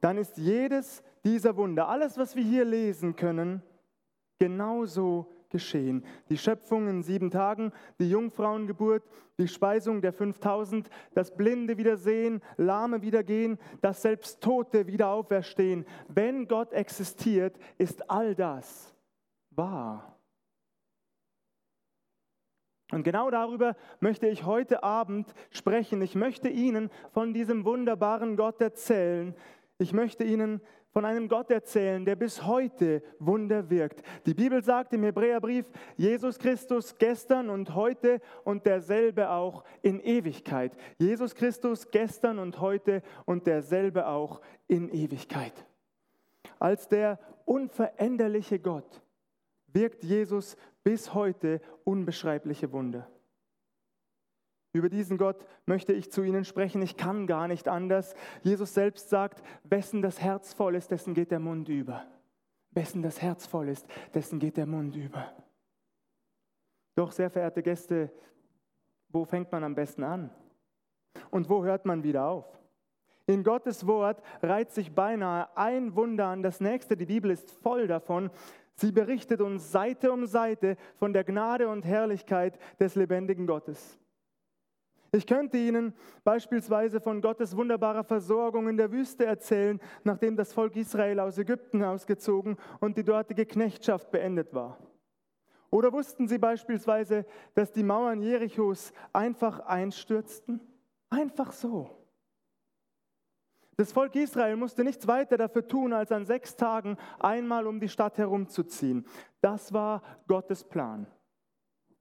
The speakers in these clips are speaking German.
dann ist jedes dieser Wunder, alles, was wir hier lesen können, genauso geschehen. Die Schöpfung in sieben Tagen, die Jungfrauengeburt, die Speisung der 5000, das Blinde wiedersehen, Lahme wiedergehen, das selbst Tote wieder auferstehen. Wenn Gott existiert, ist all das wahr. Und genau darüber möchte ich heute Abend sprechen. Ich möchte Ihnen von diesem wunderbaren Gott erzählen. Ich möchte Ihnen von einem Gott erzählen, der bis heute Wunder wirkt. Die Bibel sagt im Hebräerbrief, Jesus Christus gestern und heute und derselbe auch in Ewigkeit. Jesus Christus gestern und heute und derselbe auch in Ewigkeit. Als der unveränderliche Gott wirkt Jesus bis heute unbeschreibliche Wunder. Über diesen Gott möchte ich zu Ihnen sprechen. Ich kann gar nicht anders. Jesus selbst sagt, wessen das Herz voll ist, dessen geht der Mund über. Wessen das Herz voll ist, dessen geht der Mund über. Doch, sehr verehrte Gäste, wo fängt man am besten an? Und wo hört man wieder auf? In Gottes Wort reiht sich beinahe ein Wunder an das nächste. Die Bibel ist voll davon. Sie berichtet uns Seite um Seite von der Gnade und Herrlichkeit des lebendigen Gottes. Ich könnte Ihnen beispielsweise von Gottes wunderbarer Versorgung in der Wüste erzählen, nachdem das Volk Israel aus Ägypten ausgezogen und die dortige Knechtschaft beendet war. Oder wussten Sie beispielsweise, dass die Mauern Jerichos einfach einstürzten? Einfach so. Das Volk Israel musste nichts weiter dafür tun, als an sechs Tagen einmal um die Stadt herumzuziehen. Das war Gottes Plan.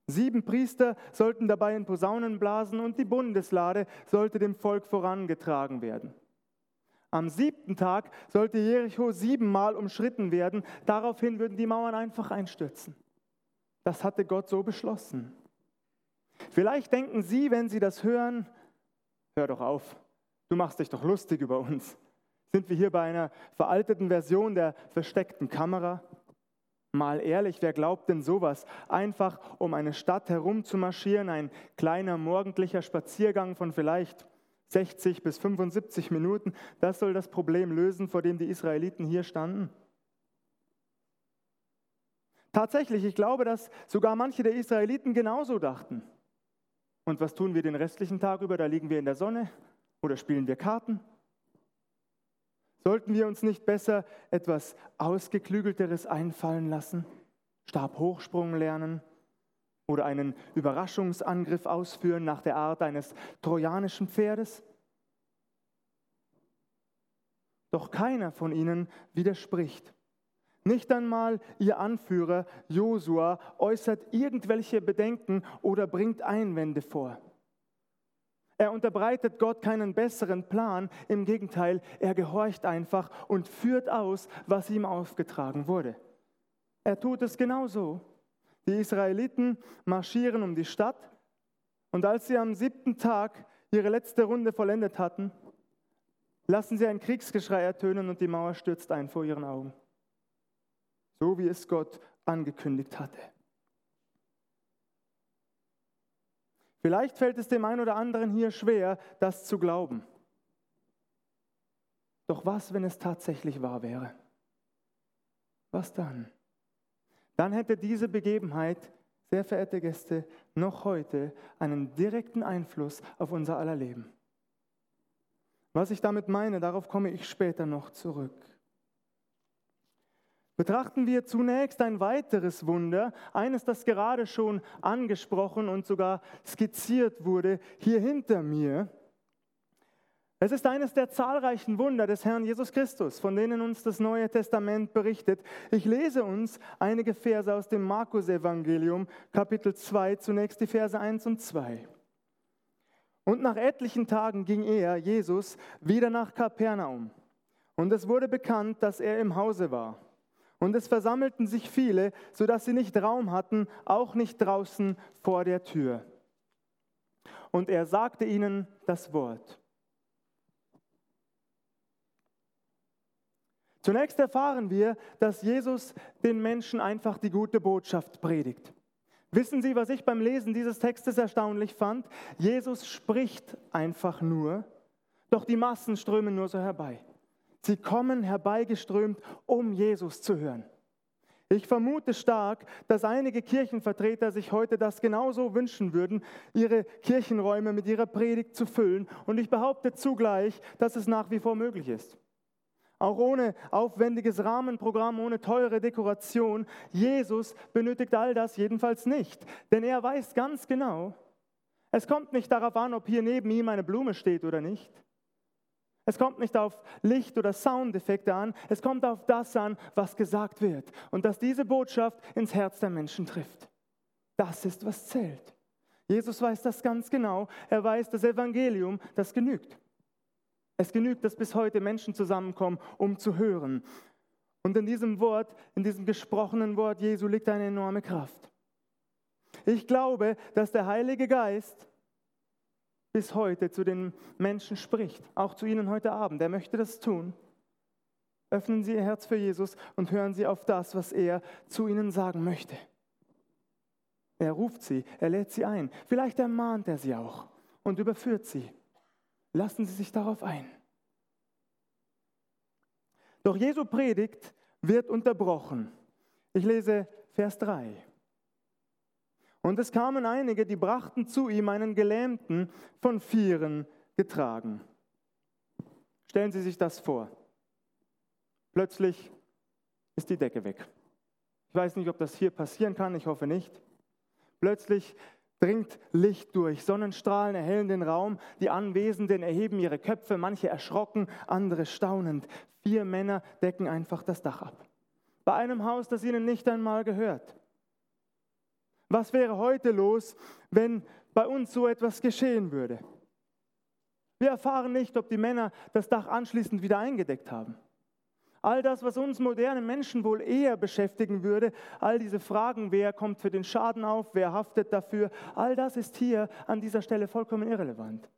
Sieben Priester sollten dabei in Posaunen blasen und die Bundeslade sollte dem Volk vorangetragen werden. Am siebten Tag sollte Jericho siebenmal umschritten werden. Daraufhin würden die Mauern einfach einstürzen. Das hatte Gott so beschlossen. Vielleicht denken Sie, wenn Sie das hören, hör doch auf, du machst dich doch lustig über uns. Sind wir hier bei einer veralteten Version der versteckten Kamera? Mal ehrlich, wer glaubt denn sowas? Einfach um eine Stadt herumzumarschieren, ein kleiner morgendlicher Spaziergang von vielleicht 60 bis 75 Minuten, das soll das Problem lösen, vor dem die Israeliten hier standen? Tatsächlich, ich glaube, dass sogar manche der Israeliten genauso dachten. Und was tun wir den restlichen Tag über? Da liegen wir in der Sonne oder spielen wir Karten? Sollten wir uns nicht besser etwas Ausgeklügelteres einfallen lassen? Stabhochsprung lernen oder einen Überraschungsangriff ausführen nach der Art eines trojanischen Pferdes? Doch keiner von ihnen widerspricht. Nicht einmal ihr Anführer Josua äußert irgendwelche Bedenken oder bringt Einwände vor. Er unterbreitet Gott keinen besseren Plan, im Gegenteil, er gehorcht einfach und führt aus, was ihm aufgetragen wurde. Er tut es genauso. Die Israeliten marschieren um die Stadt und als sie am siebten Tag ihre letzte Runde vollendet hatten, lassen sie ein Kriegsgeschrei ertönen und die Mauer stürzt ein vor ihren Augen. So wie es Gott angekündigt hatte. Vielleicht fällt es dem einen oder anderen hier schwer, das zu glauben. Doch was, wenn es tatsächlich wahr wäre? Was dann? Dann hätte diese Begebenheit, sehr verehrte Gäste, noch heute einen direkten Einfluss auf unser aller Leben. Was ich damit meine, darauf komme ich später noch zurück. Betrachten wir zunächst ein weiteres Wunder, eines, das gerade schon angesprochen und sogar skizziert wurde, hier hinter mir. Es ist eines der zahlreichen Wunder des Herrn Jesus Christus, von denen uns das Neue Testament berichtet. Ich lese uns einige Verse aus dem Markus-Evangelium, Kapitel 2, zunächst die Verse 1 und 2. Und nach etlichen Tagen ging er, Jesus, wieder nach Kapernaum. Und es wurde bekannt, dass er im Hause war. Und es versammelten sich viele, sodass sie nicht Raum hatten, auch nicht draußen vor der Tür. Und er sagte ihnen das Wort. Zunächst erfahren wir, dass Jesus den Menschen einfach die gute Botschaft predigt. Wissen Sie, was ich beim Lesen dieses Textes erstaunlich fand? Jesus spricht einfach nur, doch die Massen strömen nur so herbei. Sie kommen herbeigeströmt, um Jesus zu hören. Ich vermute stark, dass einige Kirchenvertreter sich heute das genauso wünschen würden, ihre Kirchenräume mit ihrer Predigt zu füllen. Und ich behaupte zugleich, dass es nach wie vor möglich ist. Auch ohne aufwendiges Rahmenprogramm, ohne teure Dekoration. Jesus benötigt all das jedenfalls nicht. Denn er weiß ganz genau, es kommt nicht darauf an, ob hier neben ihm eine Blume steht oder nicht. Es kommt nicht auf Licht- oder Soundeffekte an, es kommt auf das an, was gesagt wird und dass diese Botschaft ins Herz der Menschen trifft. Das ist, was zählt. Jesus weiß das ganz genau. Er weiß, das Evangelium, das genügt. Es genügt, dass bis heute Menschen zusammenkommen, um zu hören. Und in diesem Wort, in diesem gesprochenen Wort Jesu liegt eine enorme Kraft. Ich glaube, dass der Heilige Geist bis heute zu den Menschen spricht, auch zu Ihnen heute Abend. Er möchte das tun. Öffnen Sie Ihr Herz für Jesus und hören Sie auf das, was er zu Ihnen sagen möchte. Er ruft Sie, er lädt Sie ein. Vielleicht ermahnt er Sie auch und überführt Sie. Lassen Sie sich darauf ein. Doch Jesu Predigt wird unterbrochen. Ich lese Vers 3. Und es kamen einige, die brachten zu ihm einen Gelähmten von Vieren getragen. Stellen Sie sich das vor. Plötzlich ist die Decke weg. Ich weiß nicht, ob das hier passieren kann, ich hoffe nicht. Plötzlich dringt Licht durch, Sonnenstrahlen erhellen den Raum, die Anwesenden erheben ihre Köpfe, manche erschrocken, andere staunend. Vier Männer decken einfach das Dach ab. Bei einem Haus, das ihnen nicht einmal gehört. Was wäre heute los, wenn bei uns so etwas geschehen würde? Wir erfahren nicht, ob die Männer das Dach anschließend wieder eingedeckt haben. All das, was uns moderne Menschen wohl eher beschäftigen würde, all diese Fragen, wer kommt für den Schaden auf, wer haftet dafür, all das ist hier an dieser Stelle vollkommen irrelevant.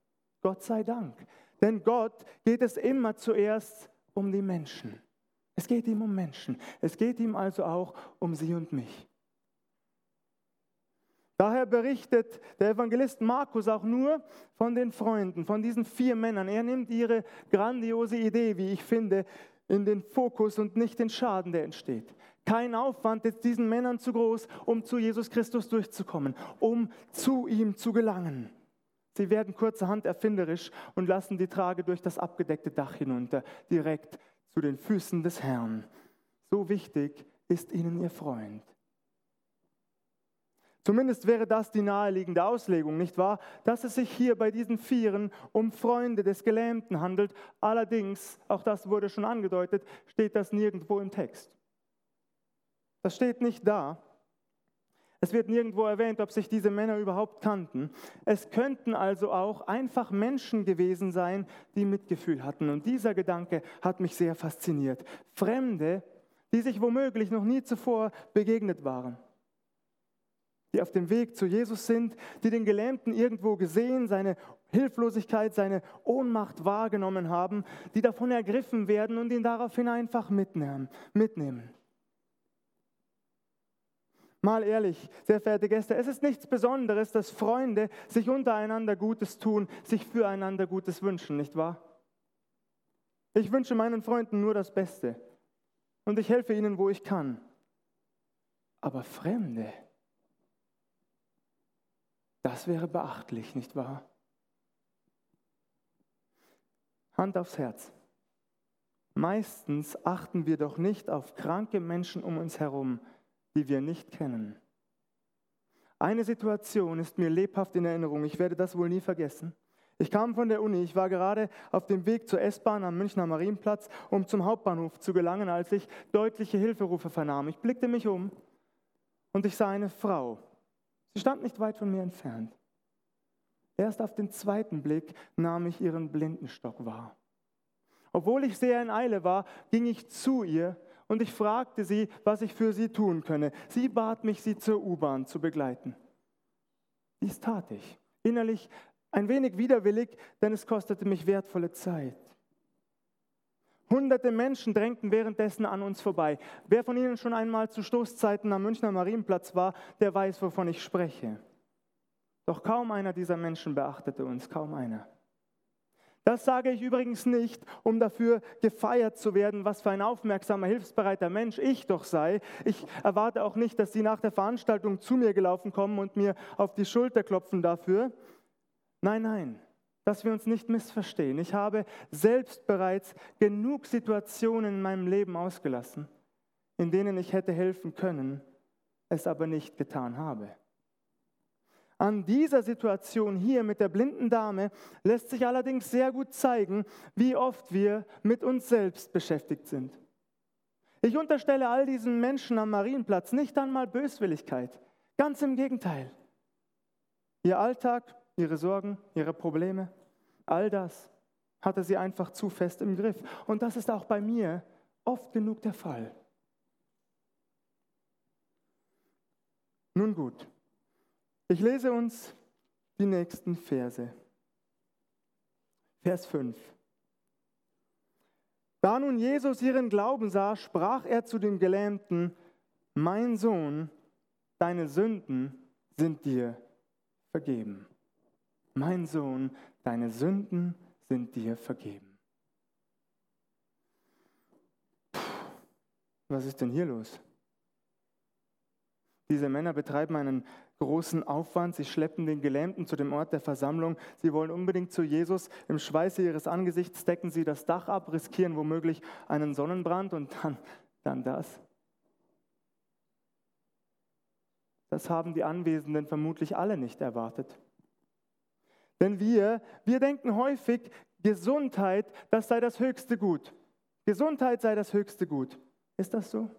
Gott sei Dank. Denn Gott geht es immer zuerst um die Menschen. Es geht ihm um Menschen. Es geht ihm also auch um sie und mich. Daher berichtet der Evangelist Markus auch nur von den Freunden, von diesen vier Männern. Er nimmt ihre grandiose Idee, wie ich finde, in den Fokus und nicht den Schaden, der entsteht. Kein Aufwand ist diesen Männern zu groß, um zu Jesus Christus durchzukommen, um zu ihm zu gelangen. Sie werden kurzerhand erfinderisch und lassen die Trage durch das abgedeckte Dach hinunter, direkt zu den Füßen des Herrn. So wichtig ist ihnen ihr Freund. Zumindest wäre das die naheliegende Auslegung, nicht wahr? Dass es sich hier bei diesen Vieren um Freunde des Gelähmten handelt. Allerdings, auch das wurde schon angedeutet, steht das nirgendwo im Text. Das steht nicht da. Es wird nirgendwo erwähnt, ob sich diese Männer überhaupt kannten. Es könnten also auch einfach Menschen gewesen sein, die Mitgefühl hatten. Und dieser Gedanke hat mich sehr fasziniert. Fremde, die sich womöglich noch nie zuvor begegnet waren die auf dem Weg zu Jesus sind, die den Gelähmten irgendwo gesehen, seine Hilflosigkeit, seine Ohnmacht wahrgenommen haben, die davon ergriffen werden und ihn daraufhin einfach mitnehmen. mitnehmen. Mal ehrlich, sehr verehrte Gäste, es ist nichts Besonderes, dass Freunde sich untereinander Gutes tun, sich füreinander Gutes wünschen, nicht wahr? Ich wünsche meinen Freunden nur das Beste und ich helfe ihnen, wo ich kann. Aber Fremde, das wäre beachtlich, nicht wahr? Hand aufs Herz. Meistens achten wir doch nicht auf kranke Menschen um uns herum, die wir nicht kennen. Eine Situation ist mir lebhaft in Erinnerung, ich werde das wohl nie vergessen. Ich kam von der Uni, ich war gerade auf dem Weg zur S-Bahn am Münchner Marienplatz, um zum Hauptbahnhof zu gelangen, als ich deutliche Hilferufe vernahm. Ich blickte mich um und ich sah eine Frau, Sie stand nicht weit von mir entfernt. Erst auf den zweiten Blick nahm ich ihren Blindenstock wahr. Obwohl ich sehr in Eile war, ging ich zu ihr und ich fragte sie, was ich für sie tun könne. Sie bat mich, sie zur U-Bahn zu begleiten. Dies tat ich, innerlich ein wenig widerwillig, denn es kostete mich wertvolle Zeit. Hunderte Menschen drängten währenddessen an uns vorbei. Wer von Ihnen schon einmal zu Stoßzeiten am Münchner Marienplatz war, der weiß, wovon ich spreche. Doch kaum einer dieser Menschen beachtete uns, kaum einer. Das sage ich übrigens nicht, um dafür gefeiert zu werden, was für ein aufmerksamer, hilfsbereiter Mensch ich doch sei. Ich erwarte auch nicht, dass Sie nach der Veranstaltung zu mir gelaufen kommen und mir auf die Schulter klopfen dafür. Nein, nein, dass wir uns nicht missverstehen. Ich habe selbst bereits genug Situationen in meinem Leben ausgelassen, in denen ich hätte helfen können, es aber nicht getan habe. An dieser Situation hier mit der blinden Dame lässt sich allerdings sehr gut zeigen, wie oft wir mit uns selbst beschäftigt sind. Ich unterstelle all diesen Menschen am Marienplatz nicht einmal Böswilligkeit, ganz im Gegenteil. Ihr Alltag, ihre Sorgen, ihre Probleme, all das hatte sie einfach zu fest im Griff. Und das ist auch bei mir oft genug der Fall. Nun gut, ich lese uns die nächsten Verse. Vers 5. Da nun Jesus ihren Glauben sah, sprach er zu dem Gelähmten, mein Sohn, deine Sünden sind dir vergeben. Mein Sohn, deine Sünden sind dir vergeben. Puh, was ist denn hier los? Diese Männer betreiben einen großen Aufwand. Sie schleppen den Gelähmten zu dem Ort der Versammlung. Sie wollen unbedingt zu Jesus. Im Schweiße ihres Angesichts decken sie das Dach ab, riskieren womöglich einen Sonnenbrand und dann, dann das. Das haben die Anwesenden vermutlich alle nicht erwartet. Denn wir, wir denken häufig, Gesundheit, das sei das höchste Gut. Gesundheit sei das höchste Gut. Ist das so?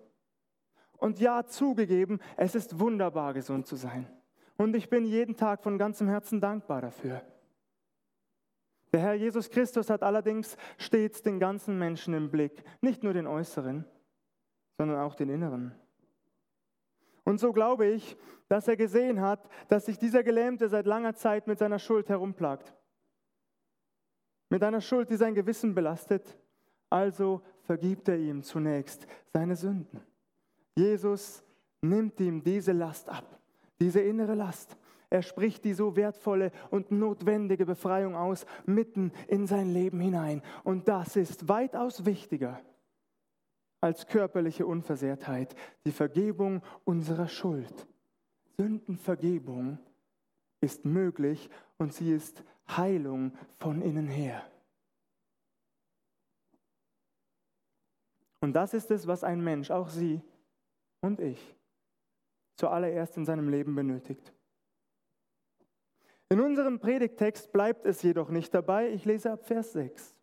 Und ja, zugegeben, es ist wunderbar, gesund zu sein. Und ich bin jeden Tag von ganzem Herzen dankbar dafür. Der Herr Jesus Christus hat allerdings stets den ganzen Menschen im Blick, nicht nur den äußeren, sondern auch den inneren. Und so glaube ich, dass er gesehen hat, dass sich dieser Gelähmte seit langer Zeit mit seiner Schuld herumplagt. Mit einer Schuld, die sein Gewissen belastet. Also vergibt er ihm zunächst seine Sünden. Jesus nimmt ihm diese Last ab, diese innere Last. Er spricht die so wertvolle und notwendige Befreiung aus, mitten in sein Leben hinein. Und das ist weitaus wichtiger als körperliche Unversehrtheit, die Vergebung unserer Schuld. Sündenvergebung ist möglich und sie ist Heilung von innen her. Und das ist es, was ein Mensch, auch Sie, und ich zuallererst in seinem Leben benötigt. In unserem Predigtext bleibt es jedoch nicht dabei. Ich lese ab Vers 6.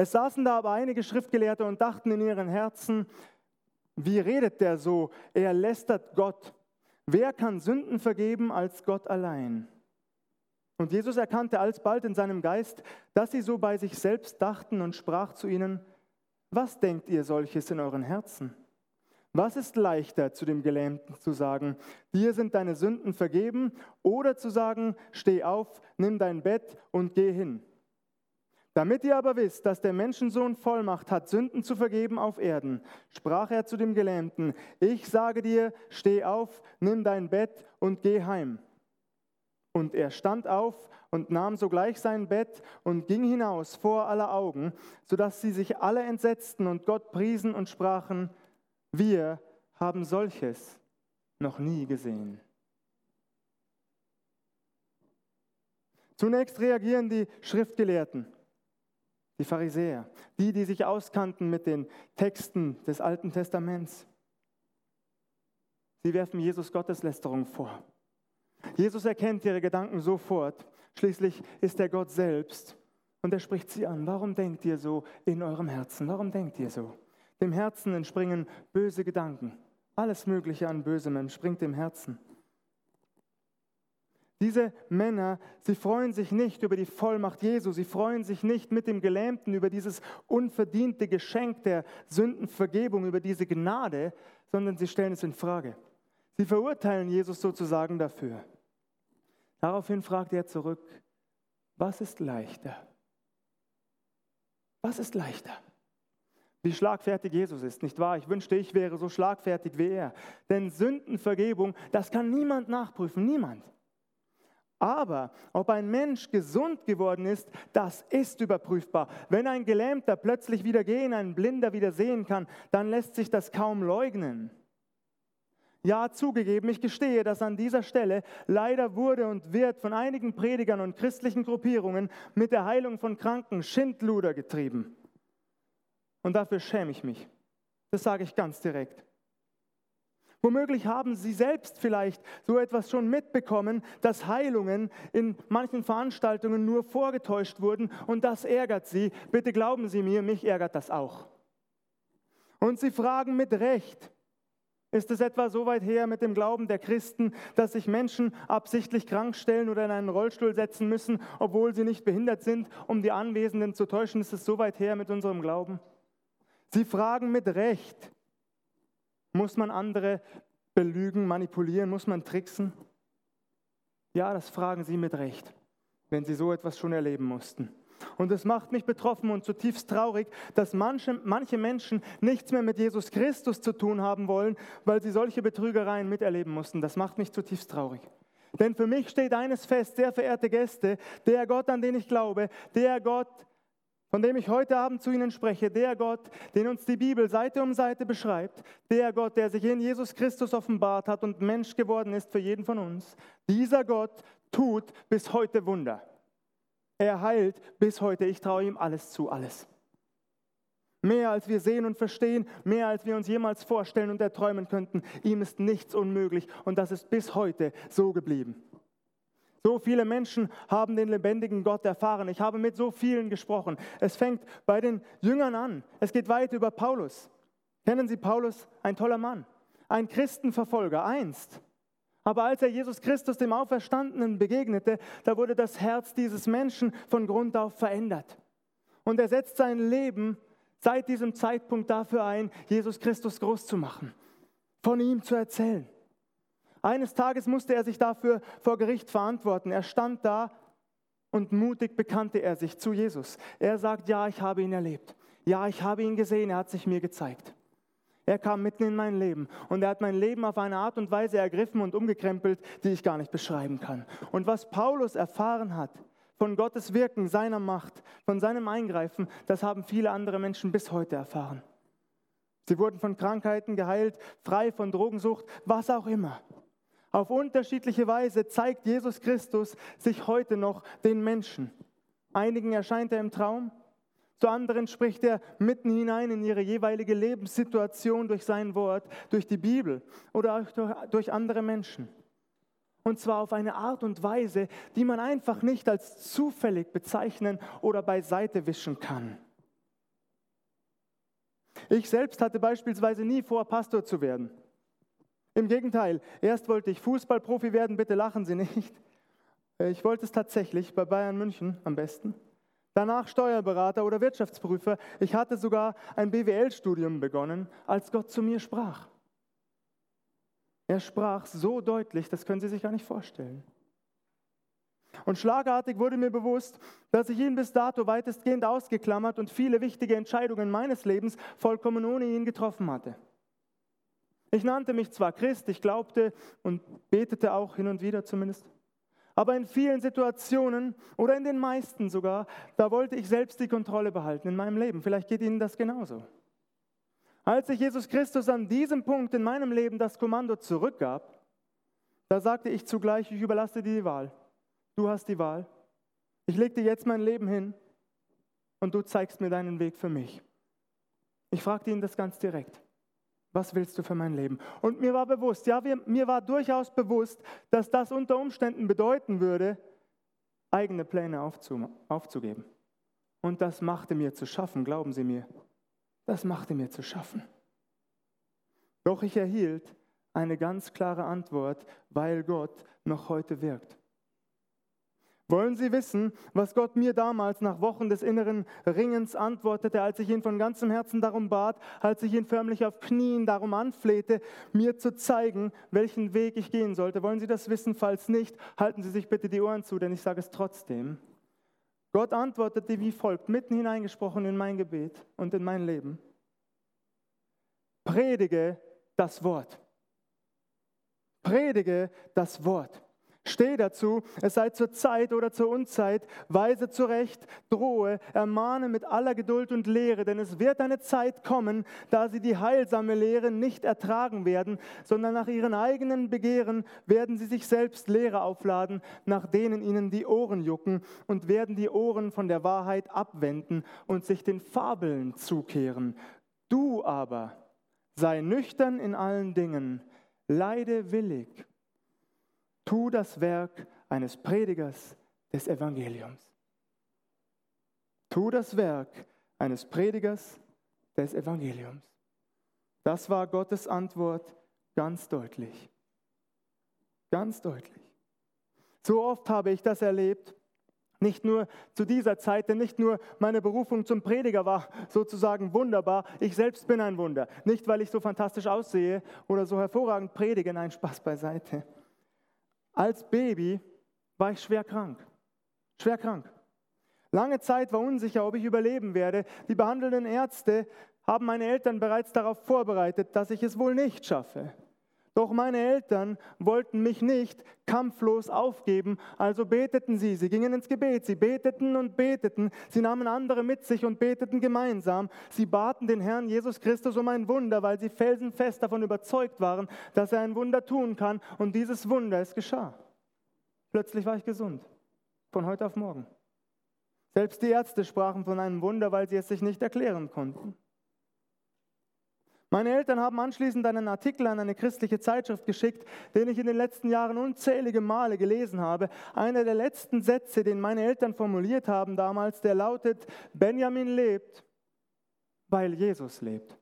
Es saßen da aber einige Schriftgelehrte und dachten in ihren Herzen, wie redet der so? Er lästert Gott. Wer kann Sünden vergeben als Gott allein? Und Jesus erkannte alsbald in seinem Geist, dass sie so bei sich selbst dachten und sprach zu ihnen, was denkt ihr solches in euren Herzen? Was ist leichter zu dem Gelähmten zu sagen, dir sind deine Sünden vergeben, oder zu sagen, steh auf, nimm dein Bett und geh hin? Damit ihr aber wisst, dass der Menschensohn Vollmacht hat, Sünden zu vergeben auf Erden, sprach er zu dem Gelähmten, ich sage dir, steh auf, nimm dein Bett und geh heim. Und er stand auf und nahm sogleich sein Bett und ging hinaus vor aller Augen, sodass sie sich alle entsetzten und Gott priesen und sprachen, wir haben solches noch nie gesehen. Zunächst reagieren die Schriftgelehrten, die Pharisäer, die, die sich auskannten mit den Texten des Alten Testaments. Sie werfen Jesus Gotteslästerung vor. Jesus erkennt ihre Gedanken sofort. Schließlich ist er Gott selbst. Und er spricht sie an. Warum denkt ihr so in eurem Herzen? Warum denkt ihr so? Dem Herzen entspringen böse Gedanken. Alles Mögliche an Bösem entspringt dem Herzen. Diese Männer, sie freuen sich nicht über die Vollmacht Jesu, sie freuen sich nicht mit dem Gelähmten über dieses unverdiente Geschenk der Sündenvergebung, über diese Gnade, sondern sie stellen es in Frage. Sie verurteilen Jesus sozusagen dafür. Daraufhin fragt er zurück, was ist leichter? Was ist leichter? wie schlagfertig Jesus ist, nicht wahr? Ich wünschte, ich wäre so schlagfertig wie er. Denn Sündenvergebung, das kann niemand nachprüfen, niemand. Aber ob ein Mensch gesund geworden ist, das ist überprüfbar. Wenn ein Gelähmter plötzlich wieder gehen, ein Blinder wieder sehen kann, dann lässt sich das kaum leugnen. Ja, zugegeben, ich gestehe, dass an dieser Stelle leider wurde und wird von einigen Predigern und christlichen Gruppierungen mit der Heilung von Kranken Schindluder getrieben. Und dafür schäme ich mich. Das sage ich ganz direkt. Womöglich haben Sie selbst vielleicht so etwas schon mitbekommen, dass Heilungen in manchen Veranstaltungen nur vorgetäuscht wurden und das ärgert Sie. Bitte glauben Sie mir, mich ärgert das auch. Und Sie fragen mit Recht, ist es etwa so weit her mit dem Glauben der Christen, dass sich Menschen absichtlich krank stellen oder in einen Rollstuhl setzen müssen, obwohl sie nicht behindert sind, um die Anwesenden zu täuschen? Ist es so weit her mit unserem Glauben? Sie fragen mit Recht, muss man andere belügen, manipulieren, muss man tricksen? Ja, das fragen sie mit Recht, wenn sie so etwas schon erleben mussten. Und es macht mich betroffen und zutiefst traurig, dass manche, manche Menschen nichts mehr mit Jesus Christus zu tun haben wollen, weil sie solche Betrügereien miterleben mussten. Das macht mich zutiefst traurig. Denn für mich steht eines fest, sehr verehrte Gäste, der Gott, an den ich glaube, der Gott, von dem ich heute Abend zu Ihnen spreche, der Gott, den uns die Bibel Seite um Seite beschreibt, der Gott, der sich in Jesus Christus offenbart hat und Mensch geworden ist für jeden von uns, dieser Gott tut bis heute Wunder. Er heilt bis heute. Ich traue ihm alles zu, alles. Mehr als wir sehen und verstehen, mehr als wir uns jemals vorstellen und erträumen könnten. Ihm ist nichts unmöglich und das ist bis heute so geblieben. So viele Menschen haben den lebendigen Gott erfahren. Ich habe mit so vielen gesprochen. Es fängt bei den Jüngern an. Es geht weit über Paulus. Kennen Sie Paulus? Ein toller Mann. Ein Christenverfolger einst. Aber als er Jesus Christus, dem Auferstandenen, begegnete, da wurde das Herz dieses Menschen von Grund auf verändert. Und er setzt sein Leben seit diesem Zeitpunkt dafür ein, Jesus Christus groß zu machen, von ihm zu erzählen. Eines Tages musste er sich dafür vor Gericht verantworten. Er stand da und mutig bekannte er sich zu Jesus. Er sagt, ja, ich habe ihn erlebt. Ja, ich habe ihn gesehen, er hat sich mir gezeigt. Er kam mitten in mein Leben und er hat mein Leben auf eine Art und Weise ergriffen und umgekrempelt, die ich gar nicht beschreiben kann. Und was Paulus erfahren hat von Gottes Wirken, seiner Macht, von seinem Eingreifen, das haben viele andere Menschen bis heute erfahren. Sie wurden von Krankheiten geheilt, frei von Drogensucht, was auch immer. Auf unterschiedliche Weise zeigt Jesus Christus sich heute noch den Menschen. Einigen erscheint er im Traum, zu anderen spricht er mitten hinein in ihre jeweilige Lebenssituation durch sein Wort, durch die Bibel oder auch durch andere Menschen. Und zwar auf eine Art und Weise, die man einfach nicht als zufällig bezeichnen oder beiseite wischen kann. Ich selbst hatte beispielsweise nie vor, Pastor zu werden. Im Gegenteil, erst wollte ich Fußballprofi werden, bitte lachen Sie nicht. Ich wollte es tatsächlich bei Bayern München am besten danach Steuerberater oder Wirtschaftsprüfer. Ich hatte sogar ein BWL-Studium begonnen, als Gott zu mir sprach. Er sprach so deutlich, das können Sie sich gar nicht vorstellen. Und schlagartig wurde mir bewusst, dass ich ihn bis dato weitestgehend ausgeklammert und viele wichtige Entscheidungen meines Lebens vollkommen ohne ihn getroffen hatte. Ich nannte mich zwar Christ, ich glaubte und betete auch hin und wieder zumindest, aber in vielen Situationen oder in den meisten sogar, da wollte ich selbst die Kontrolle behalten in meinem Leben. Vielleicht geht Ihnen das genauso. Als ich Jesus Christus an diesem Punkt in meinem Leben das Kommando zurückgab, da sagte ich zugleich, ich überlasse dir die Wahl. Du hast die Wahl. Ich leg dir jetzt mein Leben hin und du zeigst mir deinen Weg für mich. Ich fragte ihn das ganz direkt was willst du für mein Leben? Und mir war bewusst, ja, mir war durchaus bewusst, dass das unter Umständen bedeuten würde, eigene Pläne aufzugeben. Und das machte mir zu schaffen, glauben Sie mir. Das machte mir zu schaffen. Doch ich erhielt eine ganz klare Antwort, weil Gott noch heute wirkt. Wollen Sie wissen, was Gott mir damals nach Wochen des inneren Ringens antwortete, als ich ihn von ganzem Herzen darum bat, als ich ihn förmlich auf Knien darum anflehte, mir zu zeigen, welchen Weg ich gehen sollte? Wollen Sie das wissen? Falls nicht, halten Sie sich bitte die Ohren zu, denn ich sage es trotzdem. Gott antwortete wie folgt, mitten hineingesprochen in mein Gebet und in mein Leben. Predige das Wort. Predige das Wort. Steh dazu, es sei zur Zeit oder zur Unzeit, weise zurecht, drohe, ermahne mit aller Geduld und Lehre, denn es wird eine Zeit kommen, da sie die heilsame Lehre nicht ertragen werden, sondern nach ihren eigenen Begehren werden sie sich selbst Lehre aufladen, nach denen ihnen die Ohren jucken und werden die Ohren von der Wahrheit abwenden und sich den Fabeln zukehren. Du aber sei nüchtern in allen Dingen, leide willig Tu das Werk eines Predigers des Evangeliums. Tu das Werk eines Predigers des Evangeliums. Das war Gottes Antwort ganz deutlich. Ganz deutlich. So oft habe ich das erlebt, nicht nur zu dieser Zeit, denn nicht nur meine Berufung zum Prediger war sozusagen wunderbar, ich selbst bin ein Wunder. Nicht, weil ich so fantastisch aussehe oder so hervorragend predige, nein, Spaß beiseite. Als Baby war ich schwer krank. Schwer krank. Lange Zeit war unsicher, ob ich überleben werde. Die behandelnden Ärzte haben meine Eltern bereits darauf vorbereitet, dass ich es wohl nicht schaffe. Doch meine Eltern wollten mich nicht kampflos aufgeben, also beteten sie, sie gingen ins Gebet, sie beteten und beteten, sie nahmen andere mit sich und beteten gemeinsam, sie baten den Herrn Jesus Christus um ein Wunder, weil sie felsenfest davon überzeugt waren, dass er ein Wunder tun kann und dieses Wunder, es geschah. Plötzlich war ich gesund, von heute auf morgen. Selbst die Ärzte sprachen von einem Wunder, weil sie es sich nicht erklären konnten. Meine Eltern haben anschließend einen Artikel an eine christliche Zeitschrift geschickt, den ich in den letzten Jahren unzählige Male gelesen habe. Einer der letzten Sätze, den meine Eltern formuliert haben damals, der lautet, Benjamin lebt, weil Jesus lebt.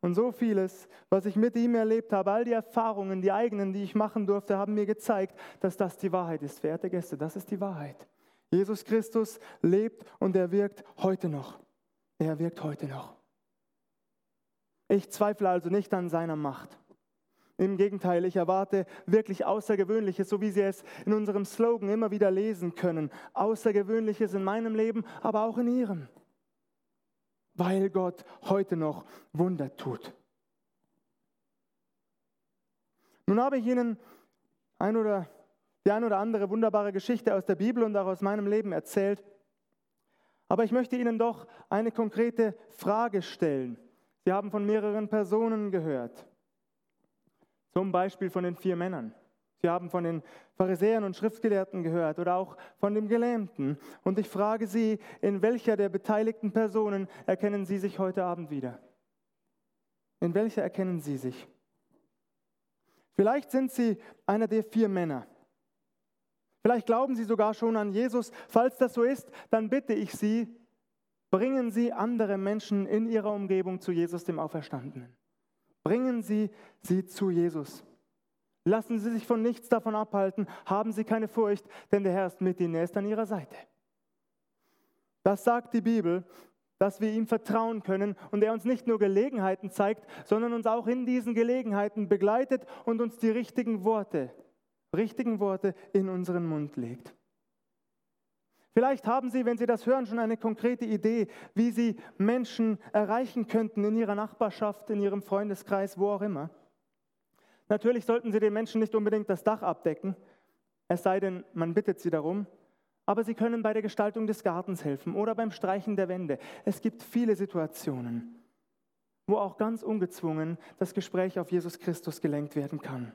Und so vieles, was ich mit ihm erlebt habe, all die Erfahrungen, die eigenen, die ich machen durfte, haben mir gezeigt, dass das die Wahrheit ist. Verehrte Gäste, das ist die Wahrheit. Jesus Christus lebt und er wirkt heute noch. Er wirkt heute noch. Ich zweifle also nicht an seiner Macht. Im Gegenteil, ich erwarte wirklich Außergewöhnliches, so wie Sie es in unserem Slogan immer wieder lesen können. Außergewöhnliches in meinem Leben, aber auch in Ihrem. Weil Gott heute noch Wunder tut. Nun habe ich Ihnen ein oder, die ein oder andere wunderbare Geschichte aus der Bibel und auch aus meinem Leben erzählt. Aber ich möchte Ihnen doch eine konkrete Frage stellen. Sie haben von mehreren Personen gehört. Zum Beispiel von den vier Männern. Sie haben von den Pharisäern und Schriftgelehrten gehört oder auch von dem Gelähmten. Und ich frage Sie, in welcher der beteiligten Personen erkennen Sie sich heute Abend wieder? In welcher erkennen Sie sich? Vielleicht sind Sie einer der vier Männer. Vielleicht glauben Sie sogar schon an Jesus. Falls das so ist, dann bitte ich Sie, Bringen Sie andere Menschen in Ihrer Umgebung zu Jesus, dem Auferstandenen. Bringen Sie sie zu Jesus. Lassen Sie sich von nichts davon abhalten. Haben Sie keine Furcht, denn der Herr ist mit Ihnen. Er ist an Ihrer Seite. Das sagt die Bibel, dass wir ihm vertrauen können und er uns nicht nur Gelegenheiten zeigt, sondern uns auch in diesen Gelegenheiten begleitet und uns die richtigen Worte, richtigen Worte in unseren Mund legt. Vielleicht haben Sie, wenn Sie das hören, schon eine konkrete Idee, wie Sie Menschen erreichen könnten in Ihrer Nachbarschaft, in Ihrem Freundeskreis, wo auch immer. Natürlich sollten Sie den Menschen nicht unbedingt das Dach abdecken, es sei denn, man bittet Sie darum. Aber Sie können bei der Gestaltung des Gartens helfen oder beim Streichen der Wände. Es gibt viele Situationen, wo auch ganz ungezwungen das Gespräch auf Jesus Christus gelenkt werden kann.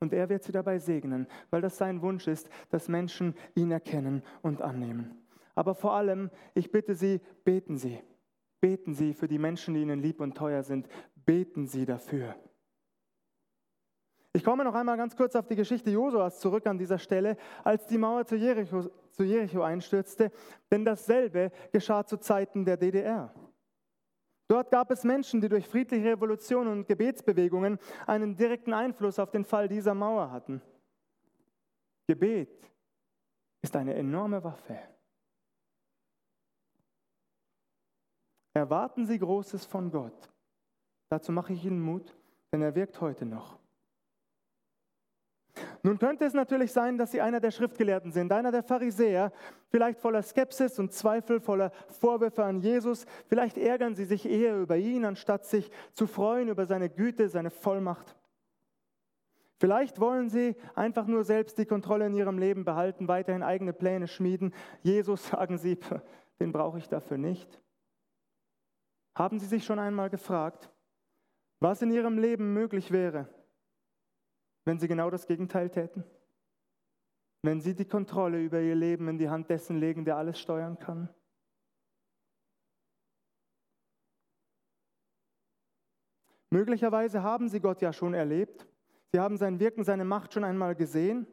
Und er wird sie dabei segnen, weil das sein Wunsch ist, dass Menschen ihn erkennen und annehmen. Aber vor allem, ich bitte Sie, beten Sie. Beten Sie für die Menschen, die Ihnen lieb und teuer sind. Beten Sie dafür. Ich komme noch einmal ganz kurz auf die Geschichte Josuas zurück an dieser Stelle, als die Mauer zu Jericho, zu Jericho einstürzte, denn dasselbe geschah zu Zeiten der DDR. Dort gab es Menschen, die durch friedliche Revolutionen und Gebetsbewegungen einen direkten Einfluss auf den Fall dieser Mauer hatten. Gebet ist eine enorme Waffe. Erwarten Sie Großes von Gott. Dazu mache ich Ihnen Mut, denn er wirkt heute noch. Nun könnte es natürlich sein, dass Sie einer der Schriftgelehrten sind, einer der Pharisäer, vielleicht voller Skepsis und Zweifel, voller Vorwürfe an Jesus. Vielleicht ärgern Sie sich eher über ihn, anstatt sich zu freuen über seine Güte, seine Vollmacht. Vielleicht wollen Sie einfach nur selbst die Kontrolle in Ihrem Leben behalten, weiterhin eigene Pläne schmieden. Jesus, sagen Sie, den brauche ich dafür nicht. Haben Sie sich schon einmal gefragt, was in Ihrem Leben möglich wäre, wenn Sie genau das Gegenteil täten? Wenn Sie die Kontrolle über Ihr Leben in die Hand dessen legen, der alles steuern kann? Möglicherweise haben Sie Gott ja schon erlebt Sie haben sein Wirken, seine Macht schon einmal gesehen.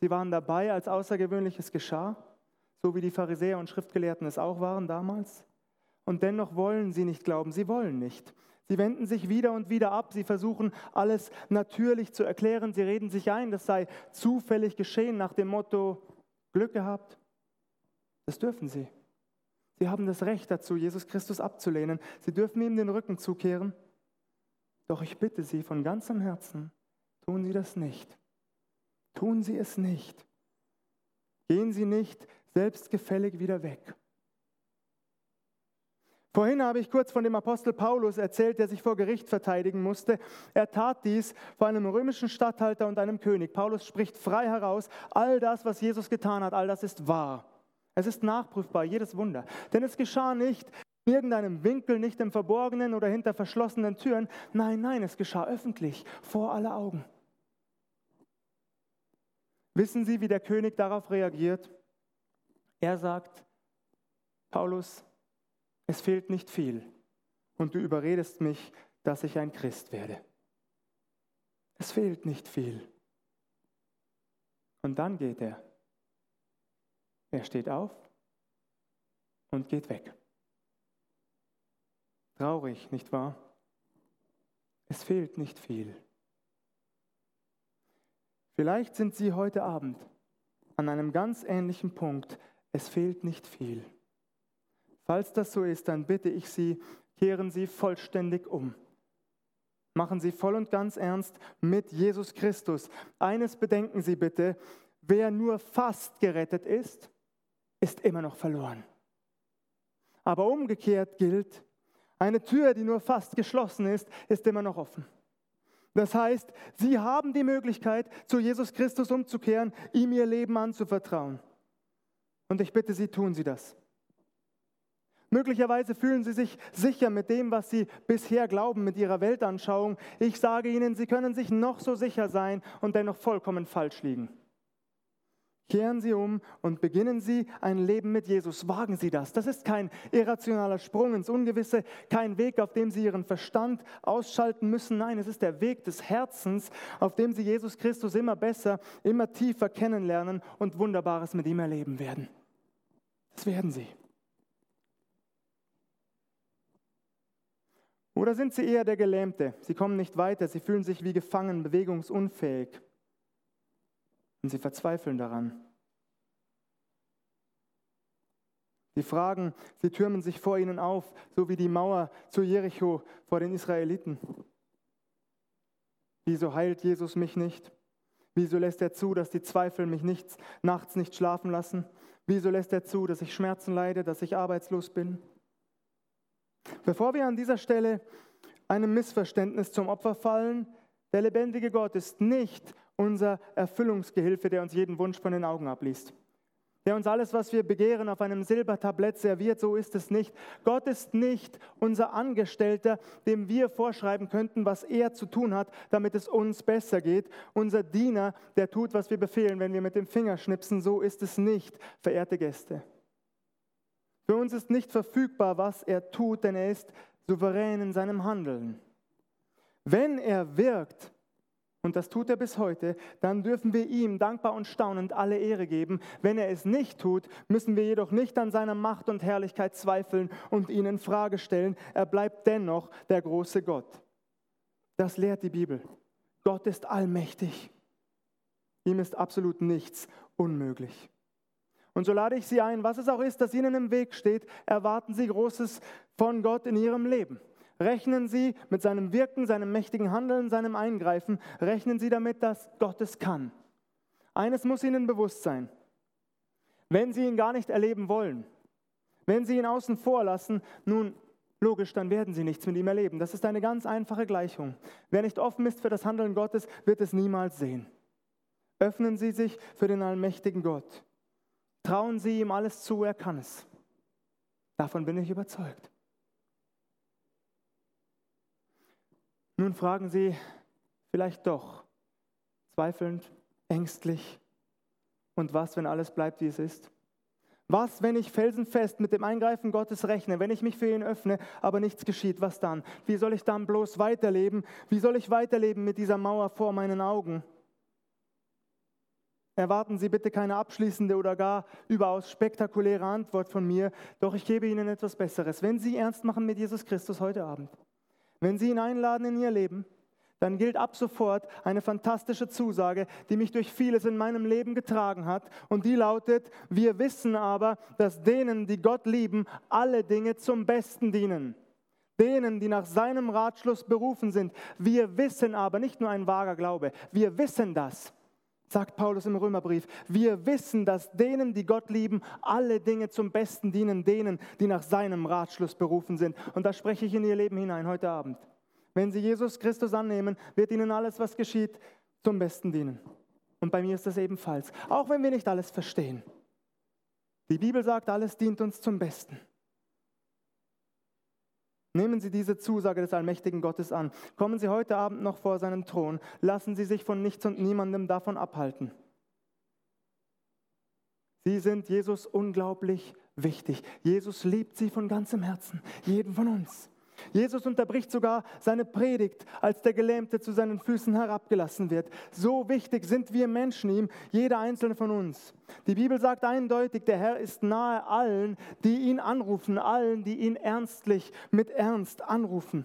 Sie waren dabei, als Außergewöhnliches geschah, so wie die Pharisäer und Schriftgelehrten es auch waren damals. Und dennoch wollen sie nicht glauben, sie wollen nicht. Sie wenden sich wieder und wieder ab, sie versuchen alles natürlich zu erklären, sie reden sich ein, das sei zufällig geschehen nach dem Motto Glück gehabt. Das dürfen sie. Sie haben das Recht dazu, Jesus Christus abzulehnen. Sie dürfen ihm den Rücken zukehren. Doch ich bitte Sie von ganzem Herzen, Tun Sie das nicht. Tun Sie es nicht. Gehen Sie nicht selbstgefällig wieder weg. Vorhin habe ich kurz von dem Apostel Paulus erzählt, der sich vor Gericht verteidigen musste. Er tat dies vor einem römischen Statthalter und einem König. Paulus spricht frei heraus, all das, was Jesus getan hat, all das ist wahr. Es ist nachprüfbar, jedes Wunder. Denn es geschah nicht in irgendeinem Winkel, nicht im Verborgenen oder hinter verschlossenen Türen. Nein, nein, es geschah öffentlich, vor aller Augen. Wissen Sie, wie der König darauf reagiert? Er sagt, Paulus, es fehlt nicht viel und du überredest mich, dass ich ein Christ werde. Es fehlt nicht viel. Und dann geht er. Er steht auf und geht weg. Traurig, nicht wahr? Es fehlt nicht viel. Vielleicht sind Sie heute Abend an einem ganz ähnlichen Punkt. Es fehlt nicht viel. Falls das so ist, dann bitte ich Sie, kehren Sie vollständig um. Machen Sie voll und ganz ernst mit Jesus Christus. Eines bedenken Sie bitte, wer nur fast gerettet ist, ist immer noch verloren. Aber umgekehrt gilt, eine Tür, die nur fast geschlossen ist, ist immer noch offen. Das heißt, sie haben die Möglichkeit, zu Jesus Christus umzukehren, ihm ihr Leben anzuvertrauen. Und ich bitte Sie, tun Sie das. Möglicherweise fühlen Sie sich sicher mit dem, was Sie bisher glauben, mit Ihrer Weltanschauung. Ich sage Ihnen, Sie können sich noch so sicher sein und dennoch vollkommen falsch liegen. Kehren Sie um und beginnen Sie ein Leben mit Jesus. Wagen Sie das. Das ist kein irrationaler Sprung ins Ungewisse, kein Weg, auf dem Sie Ihren Verstand ausschalten müssen. Nein, es ist der Weg des Herzens, auf dem Sie Jesus Christus immer besser, immer tiefer kennenlernen und Wunderbares mit ihm erleben werden. Das werden Sie. Oder sind Sie eher der Gelähmte? Sie kommen nicht weiter, Sie fühlen sich wie gefangen, bewegungsunfähig. Und sie verzweifeln daran. Die Fragen, sie türmen sich vor ihnen auf, so wie die Mauer zu Jericho vor den Israeliten. Wieso heilt Jesus mich nicht? Wieso lässt er zu, dass die Zweifel mich nichts, nachts nicht schlafen lassen? Wieso lässt er zu, dass ich Schmerzen leide, dass ich arbeitslos bin? Bevor wir an dieser Stelle einem Missverständnis zum Opfer fallen, der lebendige Gott ist nicht unser Erfüllungsgehilfe, der uns jeden Wunsch von den Augen abliest. Der uns alles, was wir begehren, auf einem Silbertablett serviert, so ist es nicht. Gott ist nicht unser Angestellter, dem wir vorschreiben könnten, was er zu tun hat, damit es uns besser geht. Unser Diener, der tut, was wir befehlen, wenn wir mit dem Finger schnipsen, so ist es nicht, verehrte Gäste. Für uns ist nicht verfügbar, was er tut, denn er ist souverän in seinem Handeln. Wenn er wirkt, und das tut er bis heute, dann dürfen wir ihm dankbar und staunend alle Ehre geben. Wenn er es nicht tut, müssen wir jedoch nicht an seiner Macht und Herrlichkeit zweifeln und ihn in Frage stellen. Er bleibt dennoch der große Gott. Das lehrt die Bibel. Gott ist allmächtig. Ihm ist absolut nichts unmöglich. Und so lade ich Sie ein, was es auch ist, das Ihnen im Weg steht, erwarten Sie Großes von Gott in Ihrem Leben. Rechnen Sie mit seinem Wirken, seinem mächtigen Handeln, seinem Eingreifen, rechnen Sie damit, dass Gott es kann. Eines muss Ihnen bewusst sein. Wenn Sie ihn gar nicht erleben wollen, wenn Sie ihn außen vor lassen, nun, Logisch, dann werden sie nichts mit ihm erleben. Das ist eine ganz einfache Gleichung. Wer nicht offen ist für das Handeln Gottes, wird es niemals sehen. Öffnen Sie sich für den allmächtigen Gott. Trauen Sie ihm alles zu, er kann es. Davon bin ich überzeugt. Nun fragen Sie vielleicht doch, zweifelnd, ängstlich, und was, wenn alles bleibt, wie es ist? Was, wenn ich felsenfest mit dem Eingreifen Gottes rechne, wenn ich mich für ihn öffne, aber nichts geschieht, was dann? Wie soll ich dann bloß weiterleben? Wie soll ich weiterleben mit dieser Mauer vor meinen Augen? Erwarten Sie bitte keine abschließende oder gar überaus spektakuläre Antwort von mir, doch ich gebe Ihnen etwas Besseres. Wenn Sie ernst machen mit Jesus Christus heute Abend, wenn Sie ihn einladen in Ihr Leben, dann gilt ab sofort eine fantastische Zusage, die mich durch vieles in meinem Leben getragen hat. Und die lautet, wir wissen aber, dass denen, die Gott lieben, alle Dinge zum Besten dienen. Denen, die nach seinem Ratschluss berufen sind. Wir wissen aber, nicht nur ein vager Glaube, wir wissen das sagt Paulus im Römerbrief. Wir wissen, dass denen, die Gott lieben, alle Dinge zum Besten dienen, denen, die nach seinem Ratschluss berufen sind. Und da spreche ich in ihr Leben hinein heute Abend. Wenn sie Jesus Christus annehmen, wird ihnen alles, was geschieht, zum Besten dienen. Und bei mir ist das ebenfalls. Auch wenn wir nicht alles verstehen. Die Bibel sagt, alles dient uns zum Besten. Nehmen Sie diese Zusage des allmächtigen Gottes an. Kommen Sie heute Abend noch vor seinen Thron. Lassen Sie sich von nichts und niemandem davon abhalten. Sie sind Jesus unglaublich wichtig. Jesus liebt Sie von ganzem Herzen, jeden von uns. Jesus unterbricht sogar seine Predigt, als der Gelähmte zu seinen Füßen herabgelassen wird. So wichtig sind wir Menschen ihm, jeder einzelne von uns. Die Bibel sagt eindeutig, der Herr ist nahe allen, die ihn anrufen, allen, die ihn ernstlich, mit Ernst anrufen.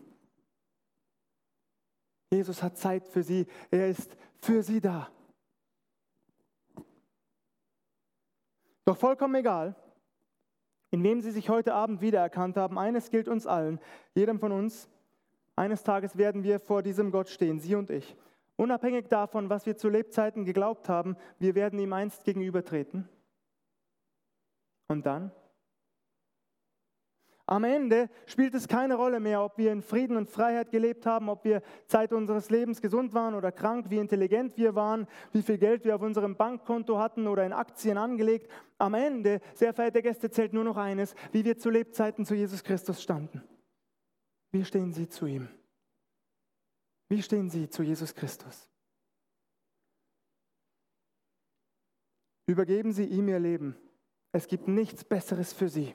Jesus hat Zeit für sie, er ist für sie da. Doch vollkommen egal, in wem sie sich heute Abend wiedererkannt haben. Eines gilt uns allen, jedem von uns. Eines Tages werden wir vor diesem Gott stehen, Sie und ich. Unabhängig davon, was wir zu Lebzeiten geglaubt haben, wir werden ihm einst gegenübertreten. Und dann? Am Ende spielt es keine Rolle mehr, ob wir in Frieden und Freiheit gelebt haben, ob wir Zeit unseres Lebens gesund waren oder krank, wie intelligent wir waren, wie viel Geld wir auf unserem Bankkonto hatten oder in Aktien angelegt. Am Ende, sehr verehrte Gäste, zählt nur noch eines, wie wir zu Lebzeiten zu Jesus Christus standen. Wie stehen Sie zu ihm? Wie stehen Sie zu Jesus Christus? Übergeben Sie ihm Ihr Leben. Es gibt nichts Besseres für Sie.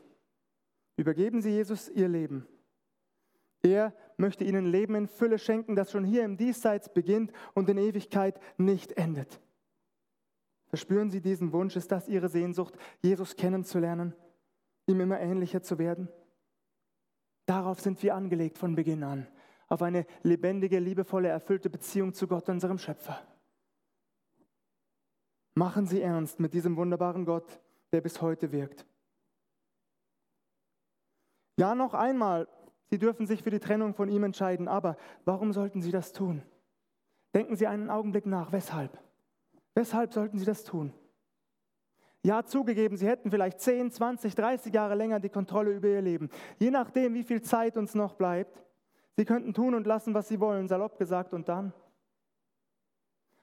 Übergeben Sie Jesus Ihr Leben. Er möchte Ihnen Leben in Fülle schenken, das schon hier im Diesseits beginnt und in Ewigkeit nicht endet. Verspüren Sie diesen Wunsch? Ist das Ihre Sehnsucht, Jesus kennenzulernen, ihm immer ähnlicher zu werden? Darauf sind wir angelegt von Beginn an, auf eine lebendige, liebevolle, erfüllte Beziehung zu Gott, unserem Schöpfer. Machen Sie ernst mit diesem wunderbaren Gott, der bis heute wirkt. Ja, noch einmal, Sie dürfen sich für die Trennung von ihm entscheiden, aber warum sollten Sie das tun? Denken Sie einen Augenblick nach, weshalb? Weshalb sollten Sie das tun? Ja, zugegeben, Sie hätten vielleicht 10, 20, 30 Jahre länger die Kontrolle über Ihr Leben. Je nachdem, wie viel Zeit uns noch bleibt. Sie könnten tun und lassen, was Sie wollen, salopp gesagt, und dann?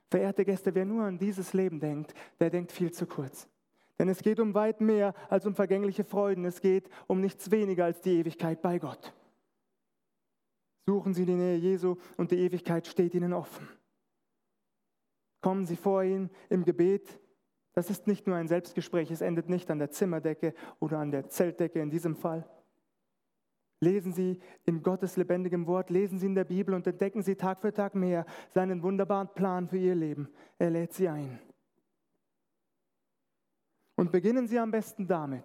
Verehrte Gäste, wer nur an dieses Leben denkt, der denkt viel zu kurz. Denn es geht um weit mehr als um vergängliche Freuden. Es geht um nichts weniger als die Ewigkeit bei Gott. Suchen Sie die Nähe Jesu und die Ewigkeit steht Ihnen offen. Kommen Sie vor ihn im Gebet. Das ist nicht nur ein Selbstgespräch, es endet nicht an der Zimmerdecke oder an der Zeltdecke in diesem Fall. Lesen Sie in Gottes lebendigem Wort, lesen Sie in der Bibel und entdecken Sie Tag für Tag mehr seinen wunderbaren Plan für Ihr Leben. Er lädt Sie ein. Und beginnen Sie am besten damit,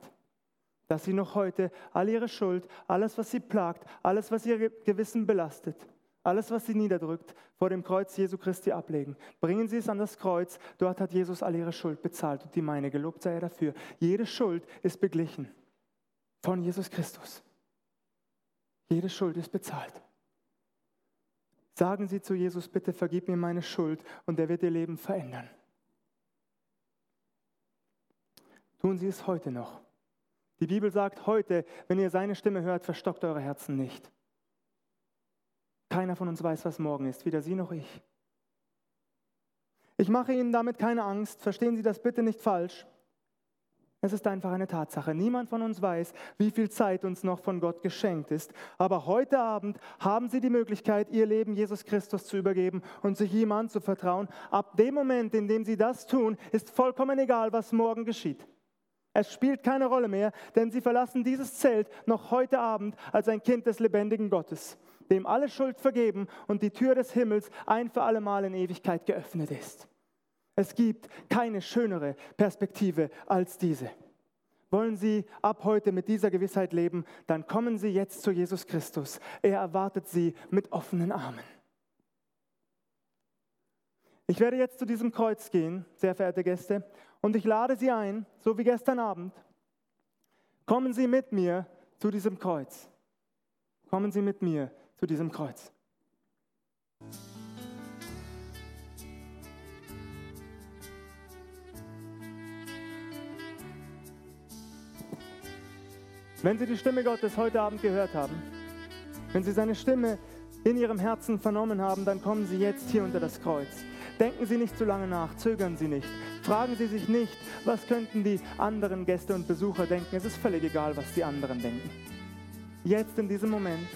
dass Sie noch heute all Ihre Schuld, alles, was Sie plagt, alles, was Ihr Gewissen belastet, alles, was Sie niederdrückt, vor dem Kreuz Jesu Christi ablegen. Bringen Sie es an das Kreuz. Dort hat Jesus all Ihre Schuld bezahlt und die meine. Gelobt sei er dafür. Jede Schuld ist beglichen von Jesus Christus. Jede Schuld ist bezahlt. Sagen Sie zu Jesus, bitte vergib mir meine Schuld und er wird Ihr Leben verändern. Tun Sie es heute noch. Die Bibel sagt heute, wenn ihr seine Stimme hört, verstockt eure Herzen nicht. Keiner von uns weiß, was morgen ist, weder Sie noch ich. Ich mache Ihnen damit keine Angst, verstehen Sie das bitte nicht falsch. Es ist einfach eine Tatsache. Niemand von uns weiß, wie viel Zeit uns noch von Gott geschenkt ist. Aber heute Abend haben Sie die Möglichkeit, Ihr Leben Jesus Christus zu übergeben und sich ihm anzuvertrauen. Ab dem Moment, in dem Sie das tun, ist vollkommen egal, was morgen geschieht. Es spielt keine Rolle mehr, denn Sie verlassen dieses Zelt noch heute Abend als ein Kind des lebendigen Gottes, dem alle Schuld vergeben und die Tür des Himmels ein für allemal in Ewigkeit geöffnet ist. Es gibt keine schönere Perspektive als diese. Wollen Sie ab heute mit dieser Gewissheit leben, dann kommen Sie jetzt zu Jesus Christus. Er erwartet Sie mit offenen Armen. Ich werde jetzt zu diesem Kreuz gehen, sehr verehrte Gäste, und ich lade Sie ein, so wie gestern Abend. Kommen Sie mit mir zu diesem Kreuz. Kommen Sie mit mir zu diesem Kreuz. Wenn Sie die Stimme Gottes heute Abend gehört haben, wenn Sie seine Stimme in Ihrem Herzen vernommen haben, dann kommen Sie jetzt hier unter das Kreuz. Denken Sie nicht zu lange nach, zögern Sie nicht. Fragen Sie sich nicht, was könnten die anderen Gäste und Besucher denken. Es ist völlig egal, was die anderen denken. Jetzt in diesem Moment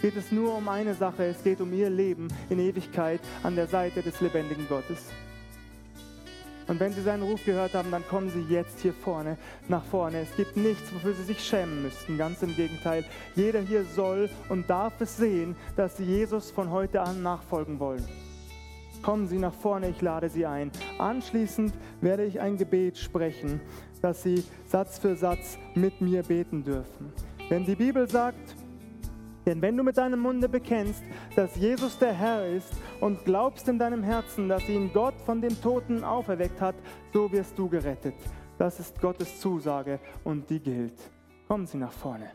geht es nur um eine Sache. Es geht um Ihr Leben in Ewigkeit an der Seite des lebendigen Gottes. Und wenn Sie seinen Ruf gehört haben, dann kommen Sie jetzt hier vorne, nach vorne. Es gibt nichts, wofür Sie sich schämen müssten. Ganz im Gegenteil. Jeder hier soll und darf es sehen, dass Sie Jesus von heute an nachfolgen wollen. Kommen Sie nach vorne, ich lade Sie ein. Anschließend werde ich ein Gebet sprechen, dass Sie Satz für Satz mit mir beten dürfen. Denn die Bibel sagt, denn wenn du mit deinem Munde bekennst, dass Jesus der Herr ist und glaubst in deinem Herzen, dass ihn Gott von den Toten auferweckt hat, so wirst du gerettet. Das ist Gottes Zusage und die gilt. Kommen Sie nach vorne.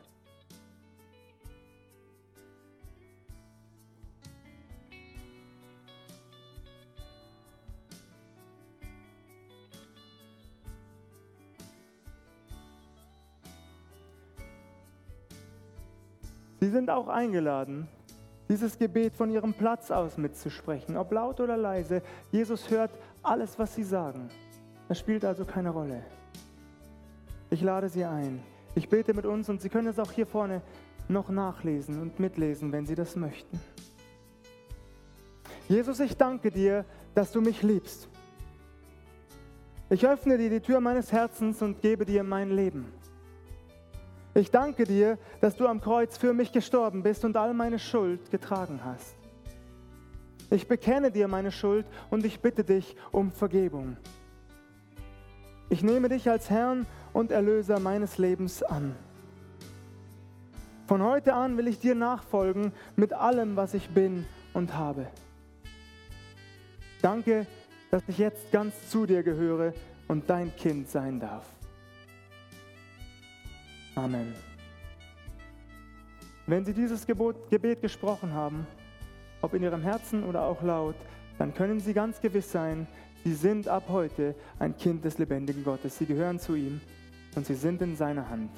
Sie sind auch eingeladen, dieses Gebet von Ihrem Platz aus mitzusprechen, ob laut oder leise. Jesus hört alles, was Sie sagen. Das spielt also keine Rolle. Ich lade Sie ein. Ich bete mit uns und Sie können es auch hier vorne noch nachlesen und mitlesen, wenn Sie das möchten. Jesus, ich danke dir, dass du mich liebst. Ich öffne dir die Tür meines Herzens und gebe dir mein Leben. Ich danke dir, dass du am Kreuz für mich gestorben bist und all meine Schuld getragen hast. Ich bekenne dir meine Schuld und ich bitte dich um Vergebung. Ich nehme dich als Herrn und Erlöser meines Lebens an. Von heute an will ich dir nachfolgen mit allem, was ich bin und habe. Danke, dass ich jetzt ganz zu dir gehöre und dein Kind sein darf. Amen. Wenn Sie dieses Gebot, Gebet gesprochen haben, ob in Ihrem Herzen oder auch laut, dann können Sie ganz gewiss sein, Sie sind ab heute ein Kind des lebendigen Gottes. Sie gehören zu ihm und Sie sind in seiner Hand.